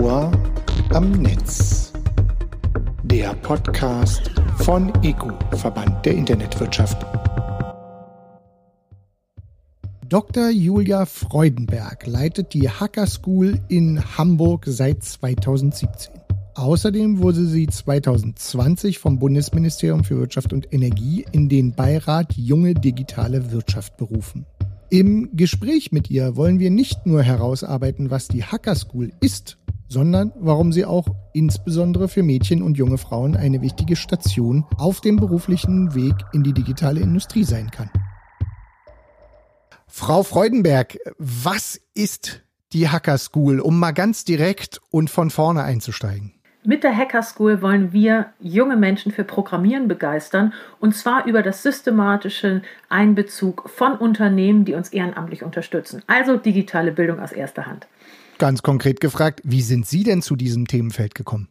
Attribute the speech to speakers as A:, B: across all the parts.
A: Ohr am Netz. Der Podcast von ECO, Verband der Internetwirtschaft. Dr. Julia Freudenberg leitet die Hacker School in Hamburg seit 2017. Außerdem wurde sie 2020 vom Bundesministerium für Wirtschaft und Energie in den Beirat Junge Digitale Wirtschaft berufen. Im Gespräch mit ihr wollen wir nicht nur herausarbeiten, was die Hacker School ist, sondern warum sie auch insbesondere für Mädchen und junge Frauen eine wichtige Station auf dem beruflichen Weg in die digitale Industrie sein kann. Frau Freudenberg, was ist die Hacker School, um mal ganz direkt und von vorne einzusteigen?
B: Mit der Hacker School wollen wir junge Menschen für Programmieren begeistern und zwar über das systematische Einbezug von Unternehmen, die uns ehrenamtlich unterstützen. Also digitale Bildung aus erster Hand.
A: Ganz konkret gefragt, wie sind Sie denn zu diesem Themenfeld gekommen?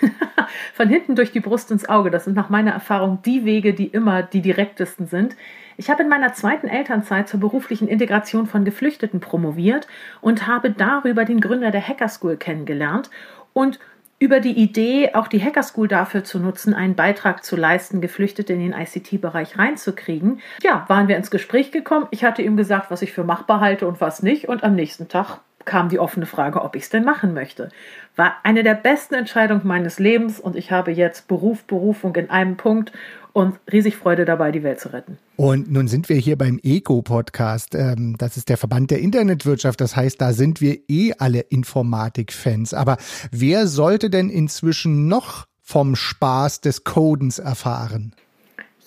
B: Von hinten durch die Brust ins Auge. Das sind nach meiner Erfahrung die Wege, die immer die direktesten sind. Ich habe in meiner zweiten Elternzeit zur beruflichen Integration von Geflüchteten promoviert und habe darüber den Gründer der Hacker School kennengelernt und über die Idee, auch die Hacker School dafür zu nutzen, einen Beitrag zu leisten, Geflüchtete in den ICT-Bereich reinzukriegen. Ja, waren wir ins Gespräch gekommen. Ich hatte ihm gesagt, was ich für machbar halte und was nicht. Und am nächsten Tag kam die offene Frage, ob ich es denn machen möchte. War eine der besten Entscheidungen meines Lebens und ich habe jetzt Beruf, Berufung in einem Punkt und riesig Freude dabei, die Welt zu retten.
A: Und nun sind wir hier beim Eco-Podcast. Ähm, das ist der Verband der Internetwirtschaft. Das heißt, da sind wir eh alle Informatik-Fans. Aber wer sollte denn inzwischen noch vom Spaß des Codens erfahren?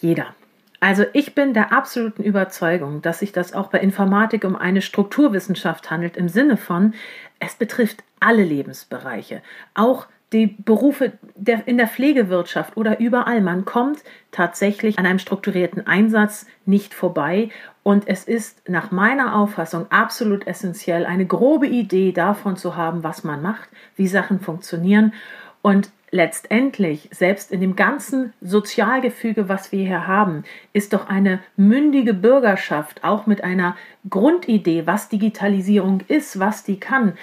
B: Jeder. Also ich bin der absoluten Überzeugung, dass sich das auch bei Informatik um eine Strukturwissenschaft handelt, im Sinne von, es betrifft alle Lebensbereiche, auch die Berufe der, in der Pflegewirtschaft oder überall. Man kommt tatsächlich an einem strukturierten Einsatz nicht vorbei. Und es ist nach meiner Auffassung absolut essentiell, eine grobe Idee davon zu haben, was man macht, wie Sachen funktionieren. Und letztendlich, selbst in dem ganzen Sozialgefüge, was wir hier haben, ist doch eine mündige Bürgerschaft, auch mit einer Grundidee, was Digitalisierung ist, was die kann,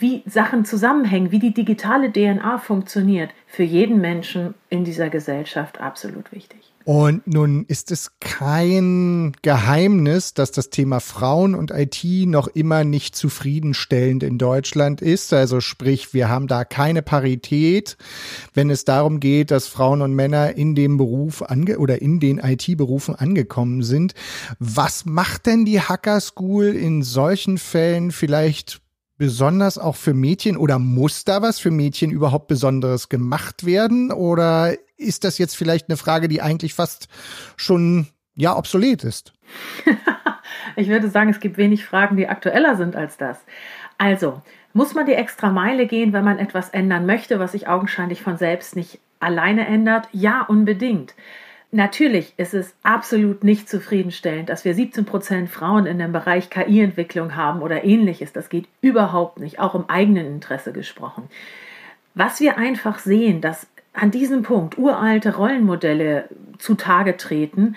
B: wie Sachen zusammenhängen, wie die digitale DNA funktioniert, für jeden Menschen in dieser Gesellschaft absolut wichtig.
A: Und nun ist es kein Geheimnis, dass das Thema Frauen und IT noch immer nicht zufriedenstellend in Deutschland ist. Also sprich, wir haben da keine Parität, wenn es darum geht, dass Frauen und Männer in dem Beruf ange oder in den IT-Berufen angekommen sind. Was macht denn die Hacker School in solchen Fällen vielleicht besonders auch für Mädchen oder muss da was für Mädchen überhaupt Besonderes gemacht werden? Oder ist das jetzt vielleicht eine Frage, die eigentlich fast schon ja obsolet ist?
B: ich würde sagen, es gibt wenig Fragen, die aktueller sind als das. Also, muss man die extra Meile gehen, wenn man etwas ändern möchte, was sich augenscheinlich von selbst nicht alleine ändert? Ja, unbedingt. Natürlich ist es absolut nicht zufriedenstellend, dass wir 17 Prozent Frauen in dem Bereich KI-Entwicklung haben oder ähnliches. Das geht überhaupt nicht, auch im eigenen Interesse gesprochen. Was wir einfach sehen, dass an diesem Punkt uralte Rollenmodelle zutage treten,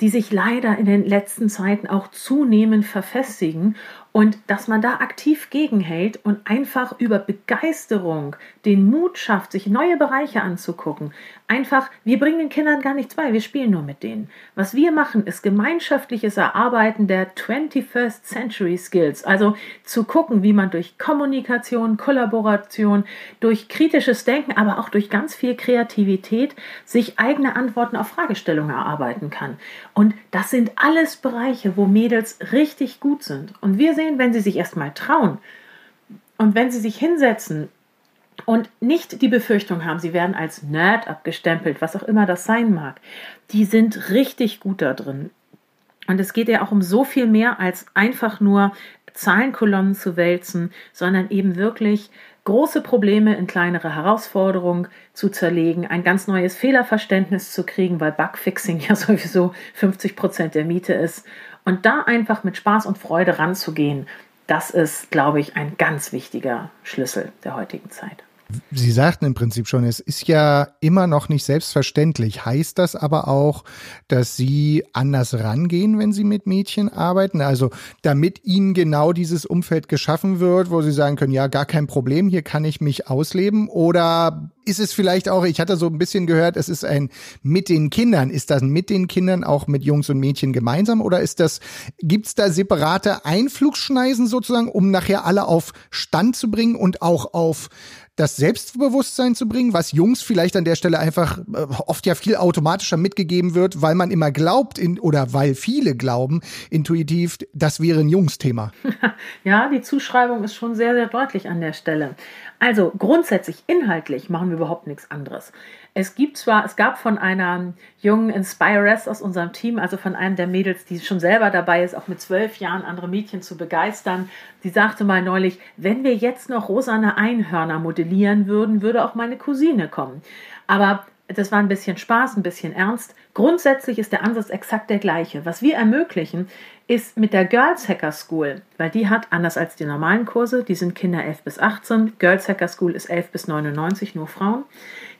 B: die sich leider in den letzten Zeiten auch zunehmend verfestigen und dass man da aktiv gegenhält und einfach über Begeisterung den Mut schafft, sich neue Bereiche anzugucken. Einfach, wir bringen den Kindern gar nichts bei, wir spielen nur mit denen. Was wir machen, ist gemeinschaftliches Erarbeiten der 21st Century Skills. Also zu gucken, wie man durch Kommunikation, Kollaboration, durch kritisches Denken, aber auch durch ganz viel Kreativität sich eigene Antworten auf Fragestellungen erarbeiten kann. Und das sind alles Bereiche, wo Mädels richtig gut sind. Und wir sehen wenn sie sich erstmal trauen und wenn sie sich hinsetzen und nicht die Befürchtung haben, sie werden als Nerd abgestempelt, was auch immer das sein mag, die sind richtig gut da drin. Und es geht ja auch um so viel mehr als einfach nur Zahlenkolonnen zu wälzen, sondern eben wirklich große Probleme in kleinere Herausforderungen zu zerlegen, ein ganz neues Fehlerverständnis zu kriegen, weil Bugfixing ja sowieso 50 Prozent der Miete ist und da einfach mit Spaß und Freude ranzugehen, das ist, glaube ich, ein ganz wichtiger Schlüssel der heutigen Zeit.
A: Sie sagten im Prinzip schon, es ist ja immer noch nicht selbstverständlich. Heißt das aber auch, dass Sie anders rangehen, wenn Sie mit Mädchen arbeiten? Also damit Ihnen genau dieses Umfeld geschaffen wird, wo Sie sagen können, ja, gar kein Problem, hier kann ich mich ausleben? Oder ist es vielleicht auch, ich hatte so ein bisschen gehört, es ist ein mit den Kindern. Ist das mit den Kindern auch mit Jungs und Mädchen gemeinsam? Oder ist das, gibt's da separate Einflugschneisen sozusagen, um nachher alle auf Stand zu bringen und auch auf das Selbstbewusstsein zu bringen, was Jungs vielleicht an der Stelle einfach äh, oft ja viel automatischer mitgegeben wird, weil man immer glaubt in, oder weil viele glauben intuitiv, das wäre ein Jungsthema.
B: Ja, die Zuschreibung ist schon sehr, sehr deutlich an der Stelle. Also grundsätzlich inhaltlich machen wir überhaupt nichts anderes. Es gibt zwar, es gab von einer jungen Inspiress aus unserem Team, also von einem der Mädels, die schon selber dabei ist, auch mit zwölf Jahren andere Mädchen zu begeistern, die sagte mal neulich, wenn wir jetzt noch rosane Einhörner modellieren würden, würde auch meine Cousine kommen. Aber das war ein bisschen Spaß, ein bisschen ernst. Grundsätzlich ist der Ansatz exakt der gleiche. Was wir ermöglichen, ist mit der Girls Hacker School, weil die hat, anders als die normalen Kurse, die sind Kinder 11 bis 18, Girls Hacker School ist 11 bis 99, nur Frauen,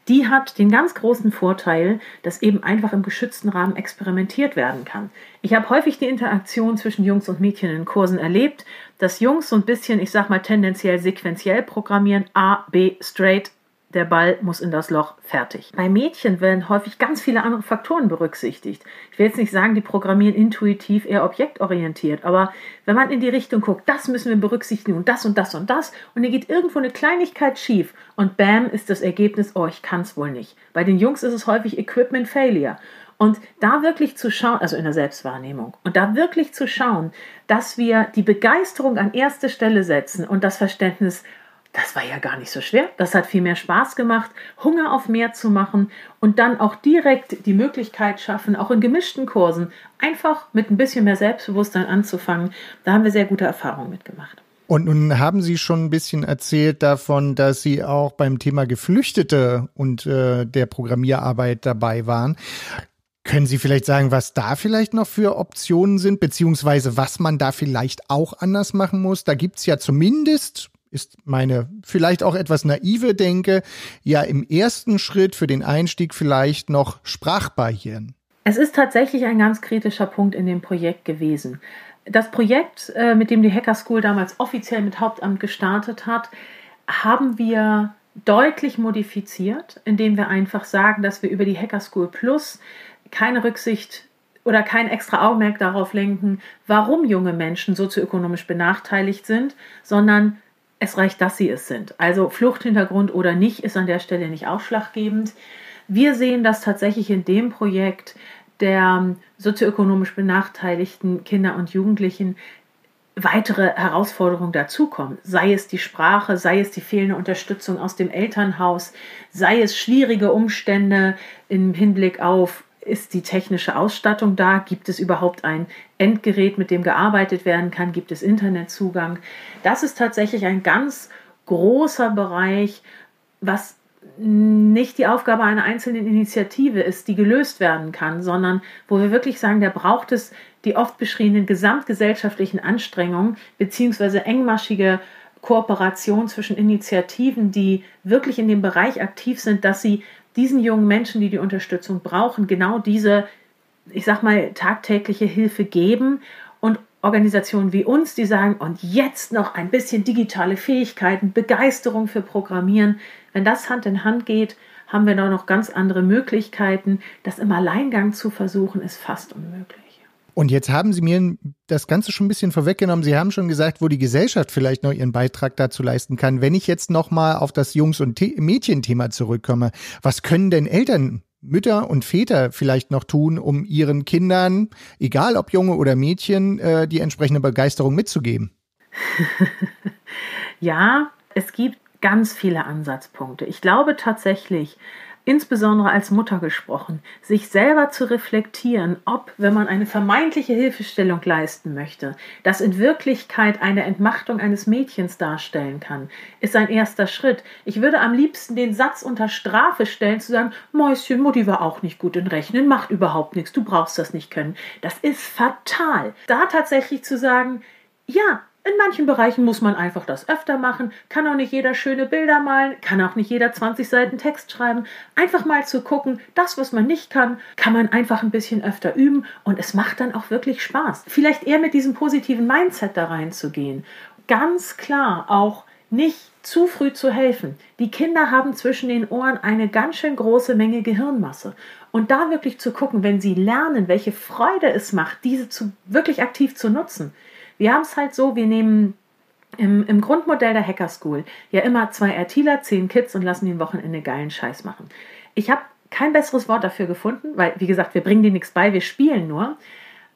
B: die hat den ganz großen Vorteil, dass eben einfach im geschützten Rahmen experimentiert werden kann. Ich habe häufig die Interaktion zwischen Jungs und Mädchen in Kursen erlebt, dass Jungs so ein bisschen, ich sag mal, tendenziell sequenziell programmieren, A, B, straight, der Ball muss in das Loch, fertig. Bei Mädchen werden häufig ganz viele andere Faktoren berücksichtigt. Ich will jetzt nicht sagen, die programmieren intuitiv eher objektorientiert, aber wenn man in die Richtung guckt, das müssen wir berücksichtigen und das und das und das und dann geht irgendwo eine Kleinigkeit schief und bam ist das Ergebnis, oh, ich kann es wohl nicht. Bei den Jungs ist es häufig Equipment Failure. Und da wirklich zu schauen, also in der Selbstwahrnehmung, und da wirklich zu schauen, dass wir die Begeisterung an erste Stelle setzen und das Verständnis, das war ja gar nicht so schwer. Das hat viel mehr Spaß gemacht, Hunger auf mehr zu machen und dann auch direkt die Möglichkeit schaffen, auch in gemischten Kursen einfach mit ein bisschen mehr Selbstbewusstsein anzufangen. Da haben wir sehr gute Erfahrungen mitgemacht.
A: Und nun haben Sie schon ein bisschen erzählt davon, dass Sie auch beim Thema Geflüchtete und äh, der Programmierarbeit dabei waren. Können Sie vielleicht sagen, was da vielleicht noch für Optionen sind, beziehungsweise was man da vielleicht auch anders machen muss? Da gibt's ja zumindest ist meine vielleicht auch etwas naive Denke, ja im ersten Schritt für den Einstieg vielleicht noch Sprachbarrieren.
B: Es ist tatsächlich ein ganz kritischer Punkt in dem Projekt gewesen. Das Projekt, äh, mit dem die Hacker School damals offiziell mit Hauptamt gestartet hat, haben wir deutlich modifiziert, indem wir einfach sagen, dass wir über die Hacker School Plus keine Rücksicht oder kein extra Augenmerk darauf lenken, warum junge Menschen sozioökonomisch benachteiligt sind, sondern es reicht, dass sie es sind. Also Fluchthintergrund oder nicht ist an der Stelle nicht ausschlaggebend. Wir sehen, dass tatsächlich in dem Projekt der sozioökonomisch benachteiligten Kinder und Jugendlichen weitere Herausforderungen dazukommen. Sei es die Sprache, sei es die fehlende Unterstützung aus dem Elternhaus, sei es schwierige Umstände im Hinblick auf ist die technische Ausstattung da? Gibt es überhaupt ein Endgerät, mit dem gearbeitet werden kann? Gibt es Internetzugang? Das ist tatsächlich ein ganz großer Bereich, was nicht die Aufgabe einer einzelnen Initiative ist, die gelöst werden kann, sondern wo wir wirklich sagen, da braucht es die oft beschriebenen gesamtgesellschaftlichen Anstrengungen beziehungsweise engmaschige Kooperation zwischen Initiativen, die wirklich in dem Bereich aktiv sind, dass sie diesen jungen Menschen, die die Unterstützung brauchen, genau diese, ich sag mal, tagtägliche Hilfe geben und Organisationen wie uns, die sagen, und jetzt noch ein bisschen digitale Fähigkeiten, Begeisterung für Programmieren. Wenn das Hand in Hand geht, haben wir da noch ganz andere Möglichkeiten. Das im Alleingang zu versuchen, ist fast unmöglich.
A: Und jetzt haben Sie mir das Ganze schon ein bisschen vorweggenommen. Sie haben schon gesagt, wo die Gesellschaft vielleicht noch ihren Beitrag dazu leisten kann. Wenn ich jetzt noch mal auf das Jungs- und Mädchenthema zurückkomme, was können denn Eltern Mütter und Väter vielleicht noch tun, um ihren Kindern, egal ob Junge oder Mädchen, äh, die entsprechende Begeisterung mitzugeben?
B: ja, es gibt ganz viele Ansatzpunkte. Ich glaube tatsächlich, insbesondere als Mutter gesprochen, sich selber zu reflektieren, ob, wenn man eine vermeintliche Hilfestellung leisten möchte, das in Wirklichkeit eine Entmachtung eines Mädchens darstellen kann, ist ein erster Schritt. Ich würde am liebsten den Satz unter Strafe stellen, zu sagen, Mäuschen, Mutti war auch nicht gut in Rechnen, macht überhaupt nichts, du brauchst das nicht können. Das ist fatal. Da tatsächlich zu sagen, ja, In manchen Bereichen muss man einfach das öfter machen, kann auch nicht jeder schöne Bilder malen, kann auch nicht jeder 20 Seiten Text schreiben. Einfach mal zu gucken, das, was man nicht kann, kann man einfach ein bisschen öfter üben und es macht dann auch wirklich Spaß. Vielleicht eher mit diesem positiven Mindset da reinzugehen. Ganz klar auch nicht zu früh zu helfen. Die Kinder haben zwischen den Ohren eine ganz schön große Menge Gehirnmasse. Und da wirklich zu gucken, wenn sie lernen, welche Freude es macht, diese zu, wirklich aktiv zu nutzen, wir haben es halt so, wir nehmen im, im, Grundmodell der Hacker School ja immer zwei RTler, zehn Kids und lassen die ein Wochenende geilen Scheiß machen. Ich habe kein besseres Wort dafür gefunden, weil, wie gesagt, wir bringen dir nichts bei, wir spielen nur.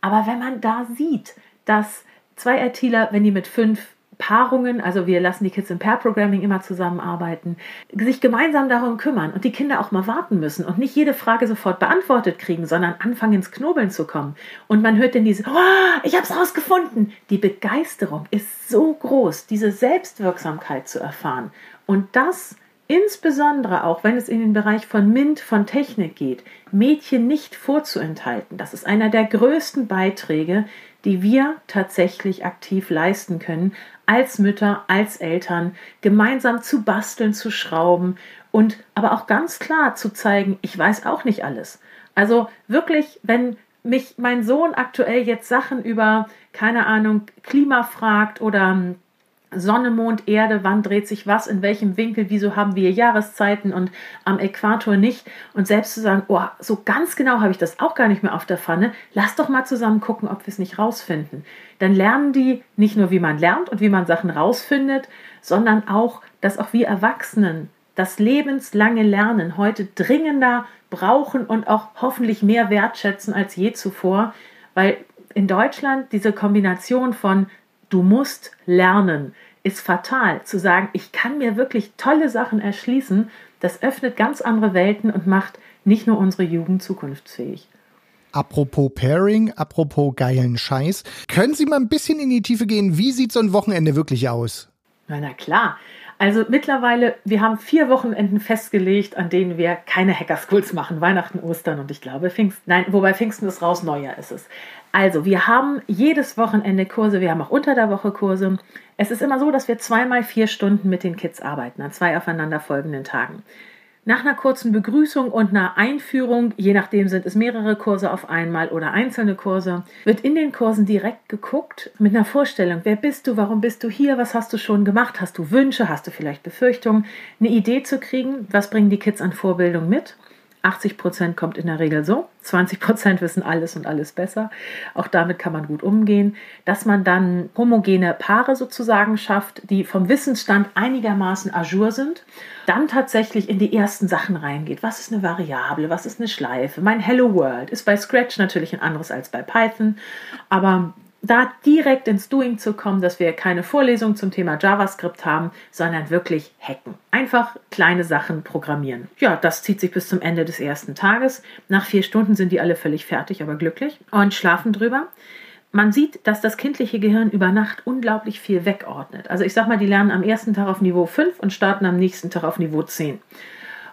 B: Aber wenn man da sieht, dass zwei RTler, wenn die mit fünf Paarungen, also wir lassen die Kids im Pair-Programming immer zusammenarbeiten, sich gemeinsam darum kümmern und die Kinder auch mal warten müssen und nicht jede Frage sofort beantwortet kriegen, sondern anfangen ins Knobeln zu kommen. Und man hört dann diese, oh, ich habe es rausgefunden. Die Begeisterung ist so groß, diese Selbstwirksamkeit zu erfahren. Und das insbesondere auch wenn es in den Bereich von MINT, von Technik geht, Mädchen nicht vorzuenthalten. Das ist einer der größten Beiträge, die wir tatsächlich aktiv leisten können, als Mütter, als Eltern, gemeinsam zu basteln, zu schrauben und aber auch ganz klar zu zeigen, ich weiß auch nicht alles. Also wirklich, wenn mich mein Sohn aktuell jetzt Sachen über, keine Ahnung, Klima fragt oder Sonne, Mond, Erde, wann dreht sich was, in welchem Winkel, wieso haben wir Jahreszeiten und am Äquator nicht. Und selbst zu sagen, oh, so ganz genau habe ich das auch gar nicht mehr auf der Pfanne, lass doch mal zusammen gucken, ob wir es nicht rausfinden. Dann lernen die nicht nur, wie man lernt und wie man Sachen rausfindet, sondern auch, dass auch wir Erwachsenen das lebenslange Lernen heute dringender brauchen und auch hoffentlich mehr wertschätzen als je zuvor, weil in Deutschland diese Kombination von du musst lernen, ist fatal. Zu sagen, ich kann mir wirklich tolle Sachen erschließen, das öffnet ganz andere Welten und macht nicht nur unsere Jugend zukunftsfähig.
A: Apropos Pairing, apropos geilen Scheiß, können Sie mal ein bisschen in die Tiefe gehen? Wie sieht so ein Wochenende wirklich aus?
B: Na, na klar. Also mittlerweile, wir haben vier Wochenenden festgelegt, an denen wir keine Hackerschools machen. Weihnachten, Ostern und ich glaube Pfingsten. Nein, wobei Pfingsten ist raus, Neujahr ist es. Also, wir haben jedes Wochenende Kurse, wir haben auch unter der Woche Kurse. Es ist immer so, dass wir zweimal vier Stunden mit den Kids arbeiten, an zwei aufeinanderfolgenden Tagen. Nach einer kurzen Begrüßung und einer Einführung, je nachdem sind es mehrere Kurse auf einmal oder einzelne Kurse, wird in den Kursen direkt geguckt mit einer Vorstellung, wer bist du, warum bist du hier, was hast du schon gemacht, hast du Wünsche, hast du vielleicht Befürchtungen, eine Idee zu kriegen, was bringen die Kids an Vorbildung mit 80 Prozent kommt in der Regel so, 20 Prozent wissen alles und alles besser. Auch damit kann man gut umgehen, dass man dann homogene Paare sozusagen schafft, die vom Wissensstand einigermaßen ajour sind, dann tatsächlich in die ersten Sachen reingeht. Was ist eine Variable? Was ist eine Schleife? Mein Hello World ist bei Scratch natürlich ein anderes als bei Python, aber da direkt ins Doing zu kommen, dass wir keine Vorlesung zum Thema JavaScript haben, sondern wirklich hacken. Einfach kleine Sachen programmieren. Ja, das zieht sich bis zum Ende des ersten Tages. Nach vier Stunden sind die alle völlig fertig, aber glücklich und schlafen drüber. Man sieht, dass das kindliche Gehirn über Nacht unglaublich viel wegordnet. Also ich sag mal, die lernen am ersten Tag auf Niveau 5 und starten am nächsten Tag auf Niveau 10.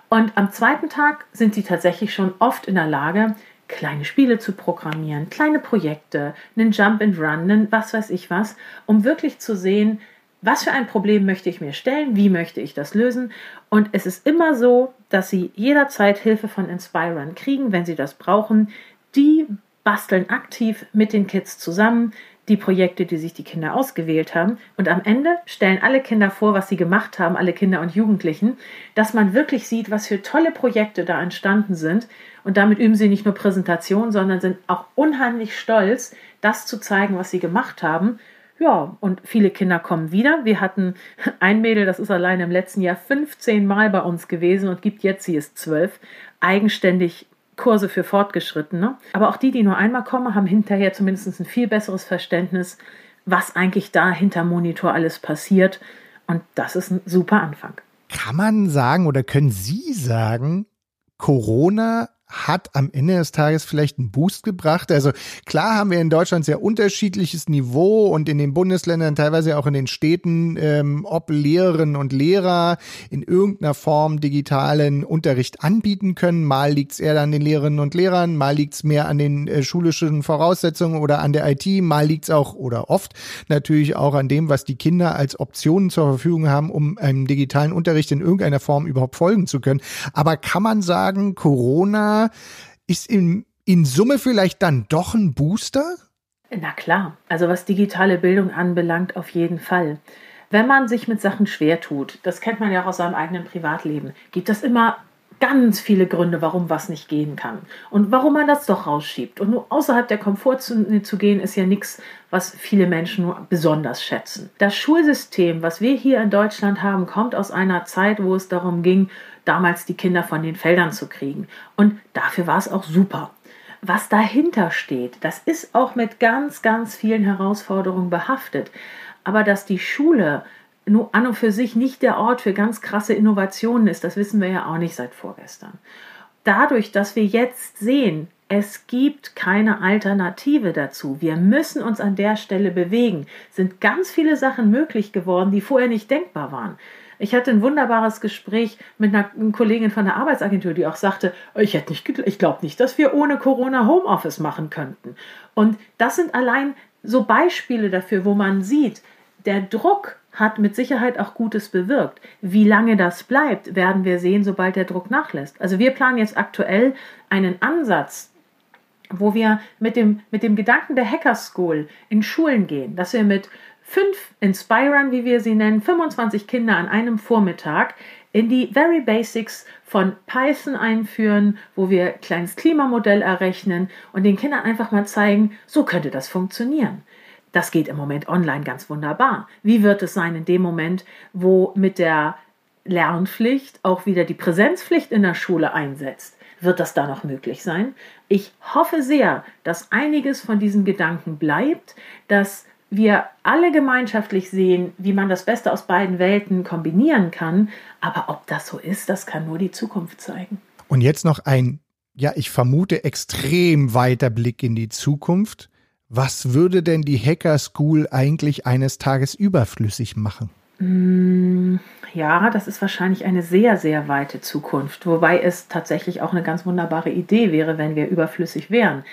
B: Und am zweiten Tag sind sie tatsächlich schon oft in der Lage, kleine Spiele zu programmieren, kleine Projekte, einen Jump and Run, einen was weiß ich was, um wirklich zu sehen, was für ein Problem möchte ich mir stellen, wie möchte ich das lösen. Und es ist immer so, dass Sie jederzeit Hilfe von Inspiron kriegen, wenn Sie das brauchen. Die basteln aktiv mit den Kids zusammen die Projekte, die sich die Kinder ausgewählt haben. Und am Ende stellen alle Kinder vor, was sie gemacht haben, alle Kinder und Jugendlichen, dass man wirklich sieht, was für tolle Projekte da entstanden sind und damit üben sie nicht nur Präsentation, sondern sind auch unheimlich stolz, das zu zeigen, was sie gemacht haben. Ja, und viele Kinder kommen wieder. Wir hatten ein Mädel, das ist allein im letzten Jahr 15 Mal bei uns gewesen und gibt jetzt, sie ist zwölf, eigenständig Kurse für Fortgeschrittene. Aber auch die, die nur einmal kommen, haben hinterher zumindest ein viel besseres Verständnis, was eigentlich da hinter Monitor alles passiert. Und das ist ein super Anfang.
A: Kann man sagen oder können Sie sagen, Corona hat am Ende des Tages vielleicht einen Boost gebracht? Also klar haben wir in Deutschland sehr unterschiedliches Niveau und in den Bundesländern, teilweise auch in den Städten, ähm, ob Lehrerinnen und Lehrer in irgendeiner Form digitalen Unterricht anbieten können. Mal liegt es eher an den Lehrerinnen und Lehrern, mal liegt es mehr an den äh, schulischen Voraussetzungen oder an der IT, mal liegt es auch oder oft natürlich auch an dem, was die Kinder als Optionen zur Verfügung haben, um einem digitalen Unterricht in irgendeiner Form überhaupt folgen zu können. Aber kann man sagen, Corona ist in, in Summe vielleicht dann doch ein Booster?
B: Na klar, also was digitale Bildung anbelangt, auf jeden Fall. Wenn man sich mit Sachen schwer tut, das kennt man ja auch aus seinem eigenen Privatleben, gibt es immer ganz viele Gründe, warum was nicht gehen kann und warum man das doch rausschiebt. Und nur außerhalb der Komfortzone zu gehen, ist ja nichts, was viele Menschen nur besonders schätzen. Das Schulsystem, was wir hier in Deutschland haben, kommt aus einer Zeit, wo es darum ging, damals die Kinder von den Feldern zu kriegen. Und dafür war es auch super. Was dahinter steht, das ist auch mit ganz, ganz vielen Herausforderungen behaftet. Aber dass die Schule nur an und für sich nicht der Ort für ganz krasse Innovationen ist, das wissen wir ja auch nicht seit vorgestern. Dadurch, dass wir jetzt sehen, es gibt keine Alternative dazu. Wir müssen uns an der Stelle bewegen. Sind ganz viele Sachen möglich geworden, die vorher nicht denkbar waren. Ich hatte ein wunderbares Gespräch mit einer Kollegin von der Arbeitsagentur, die auch sagte, ich hätte nicht, ich glaube nicht, dass wir ohne Corona Homeoffice machen könnten. Und das sind allein so Beispiele dafür, wo man sieht, der Druck hat mit Sicherheit auch Gutes bewirkt. Wie lange das bleibt, werden wir sehen, sobald der Druck nachlässt. Also wir planen jetzt aktuell einen Ansatz, wo wir mit dem, mit dem Gedanken der Hacker School in Schulen gehen, dass wir mit fünf Inspirern, wie wir sie nennen, 25 Kinder an einem Vormittag in die Very Basics von Python einführen, wo wir ein kleines Klimamodell errechnen und den Kindern einfach mal zeigen, so könnte das funktionieren. Das geht im Moment online ganz wunderbar. Wie wird es sein in dem Moment, wo mit der Lernpflicht auch wieder die Präsenzpflicht in der Schule einsetzt? Wird das da noch möglich sein? Ich hoffe sehr, dass einiges von diesen Gedanken bleibt, dass wir alle gemeinschaftlich sehen, wie man das Beste aus beiden Welten kombinieren kann. Aber ob das so ist, das kann nur die Zukunft zeigen.
A: Und jetzt noch ein, ja, ich vermute, extrem weiter Blick in die Zukunft. Was würde denn die Hacker School eigentlich eines Tages überflüssig machen?
B: Mm, ja, das ist wahrscheinlich eine sehr, sehr weite Zukunft, wobei es tatsächlich auch eine ganz wunderbare Idee wäre, wenn wir überflüssig wären.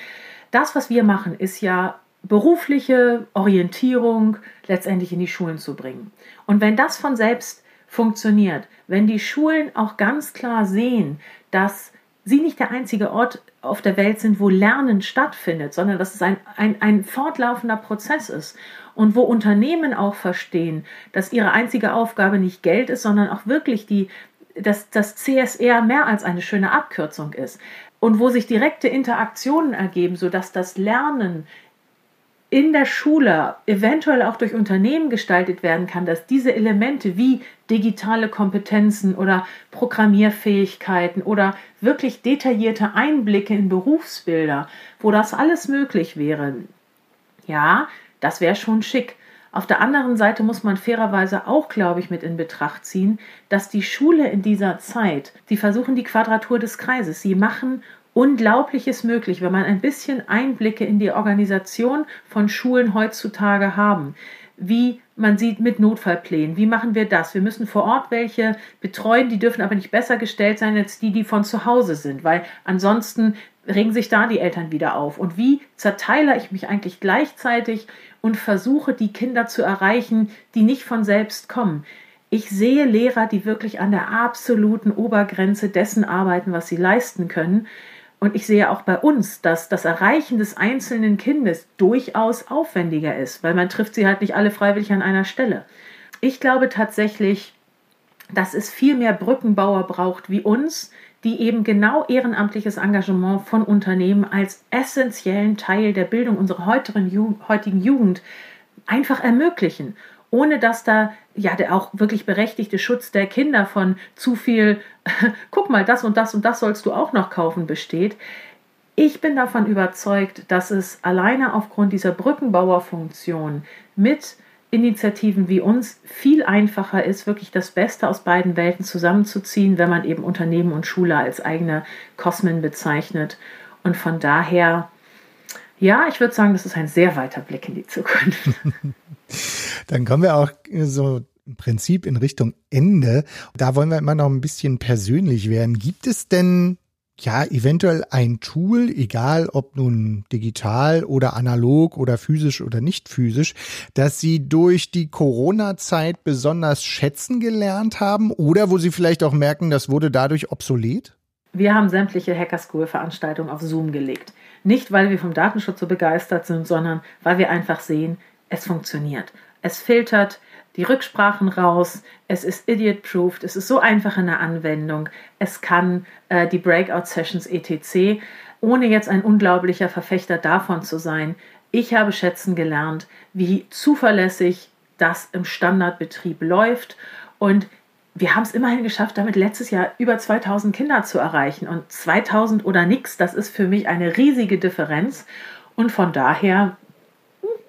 B: Das, was wir machen, ist ja berufliche Orientierung letztendlich in die Schulen zu bringen. Und wenn das von selbst funktioniert, wenn die Schulen auch ganz klar sehen, dass sie nicht der einzige Ort auf der Welt sind, wo Lernen stattfindet, sondern dass es ein, ein, ein fortlaufender Prozess ist und wo Unternehmen auch verstehen, dass ihre einzige Aufgabe nicht Geld ist, sondern auch wirklich die, dass das CSR mehr als eine schöne Abkürzung ist und wo sich direkte Interaktionen ergeben, sodass das Lernen in der Schule eventuell auch durch Unternehmen gestaltet werden kann, dass diese Elemente wie digitale Kompetenzen oder Programmierfähigkeiten oder wirklich detaillierte Einblicke in Berufsbilder, wo das alles möglich wäre, ja, das wäre schon schick. Auf der anderen Seite muss man fairerweise auch, glaube ich, mit in Betracht ziehen, dass die Schule in dieser Zeit, sie versuchen die Quadratur des Kreises, sie machen Unglaubliches möglich, wenn man ein bisschen Einblicke in die Organisation von Schulen heutzutage haben. Wie man sieht mit Notfallplänen, wie machen wir das? Wir müssen vor Ort welche betreuen, die dürfen aber nicht besser gestellt sein als die, die von zu Hause sind, weil ansonsten regen sich da die Eltern wieder auf. Und wie zerteile ich mich eigentlich gleichzeitig und versuche, die Kinder zu erreichen, die nicht von selbst kommen? Ich sehe Lehrer, die wirklich an der absoluten Obergrenze dessen arbeiten, was sie leisten können. Und ich sehe auch bei uns, dass das Erreichen des einzelnen Kindes durchaus aufwendiger ist, weil man trifft sie halt nicht alle freiwillig an einer Stelle. Ich glaube tatsächlich, dass es viel mehr Brückenbauer braucht wie uns, die eben genau ehrenamtliches Engagement von Unternehmen als essentiellen Teil der Bildung unserer heutigen Jugend einfach ermöglichen ohne dass da ja der auch wirklich berechtigte Schutz der Kinder von zu viel, guck mal, das und das und das sollst du auch noch kaufen besteht. Ich bin davon überzeugt, dass es alleine aufgrund dieser Brückenbauerfunktion mit Initiativen wie uns viel einfacher ist, wirklich das Beste aus beiden Welten zusammenzuziehen, wenn man eben Unternehmen und Schule als eigene Kosmen bezeichnet. Und von daher, ja, ich würde sagen, das ist ein sehr weiter Blick in die Zukunft.
A: Dann kommen wir auch so im Prinzip in Richtung Ende. Da wollen wir immer noch ein bisschen persönlich werden. Gibt es denn ja, eventuell ein Tool, egal ob nun digital oder analog oder physisch oder nicht physisch, das Sie durch die Corona-Zeit besonders schätzen gelernt haben oder wo Sie vielleicht auch merken, das wurde dadurch obsolet?
B: Wir haben sämtliche Hacker School Veranstaltungen auf Zoom gelegt. Nicht, weil wir vom Datenschutz so begeistert sind, sondern weil wir einfach sehen, es funktioniert. Es filtert, die Rücksprachen raus, es ist idiot-proofed, es ist so einfach in der Anwendung, es kann äh, die Breakout-Sessions etc., ohne jetzt ein unglaublicher Verfechter davon zu sein. Ich habe schätzen gelernt, wie zuverlässig das im Standardbetrieb läuft und wir haben es immerhin geschafft, damit letztes Jahr über 2000 Kinder zu erreichen. Und 2000 oder nichts, das ist für mich eine riesige Differenz. Und von daher,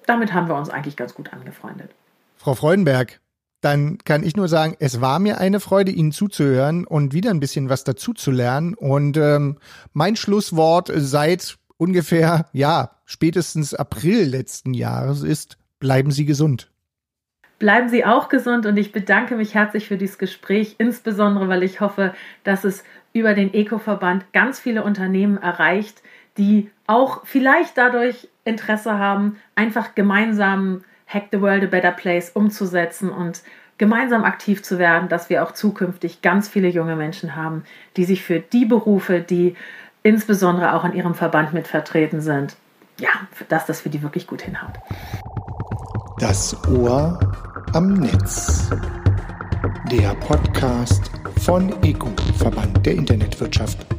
B: damit haben wir uns eigentlich ganz gut angefreundet.
A: Frau Freudenberg, dann kann ich nur sagen, es war mir eine Freude, Ihnen zuzuhören und wieder ein bisschen was dazu zu lernen. Und ähm, mein Schlusswort seit ungefähr, ja, spätestens April letzten Jahres ist, bleiben Sie gesund.
B: Bleiben Sie auch gesund und ich bedanke mich herzlich für dieses Gespräch, insbesondere weil ich hoffe, dass es über den Eco-Verband ganz viele Unternehmen erreicht, die auch vielleicht dadurch Interesse haben, einfach gemeinsam Hack the World a Better Place umzusetzen und gemeinsam aktiv zu werden, dass wir auch zukünftig ganz viele junge Menschen haben, die sich für die Berufe, die insbesondere auch in ihrem Verband mit vertreten sind, ja, dass das für die wirklich gut hinhaut.
A: Das Ohr am Netz. Der Podcast von ECO, Verband der Internetwirtschaft.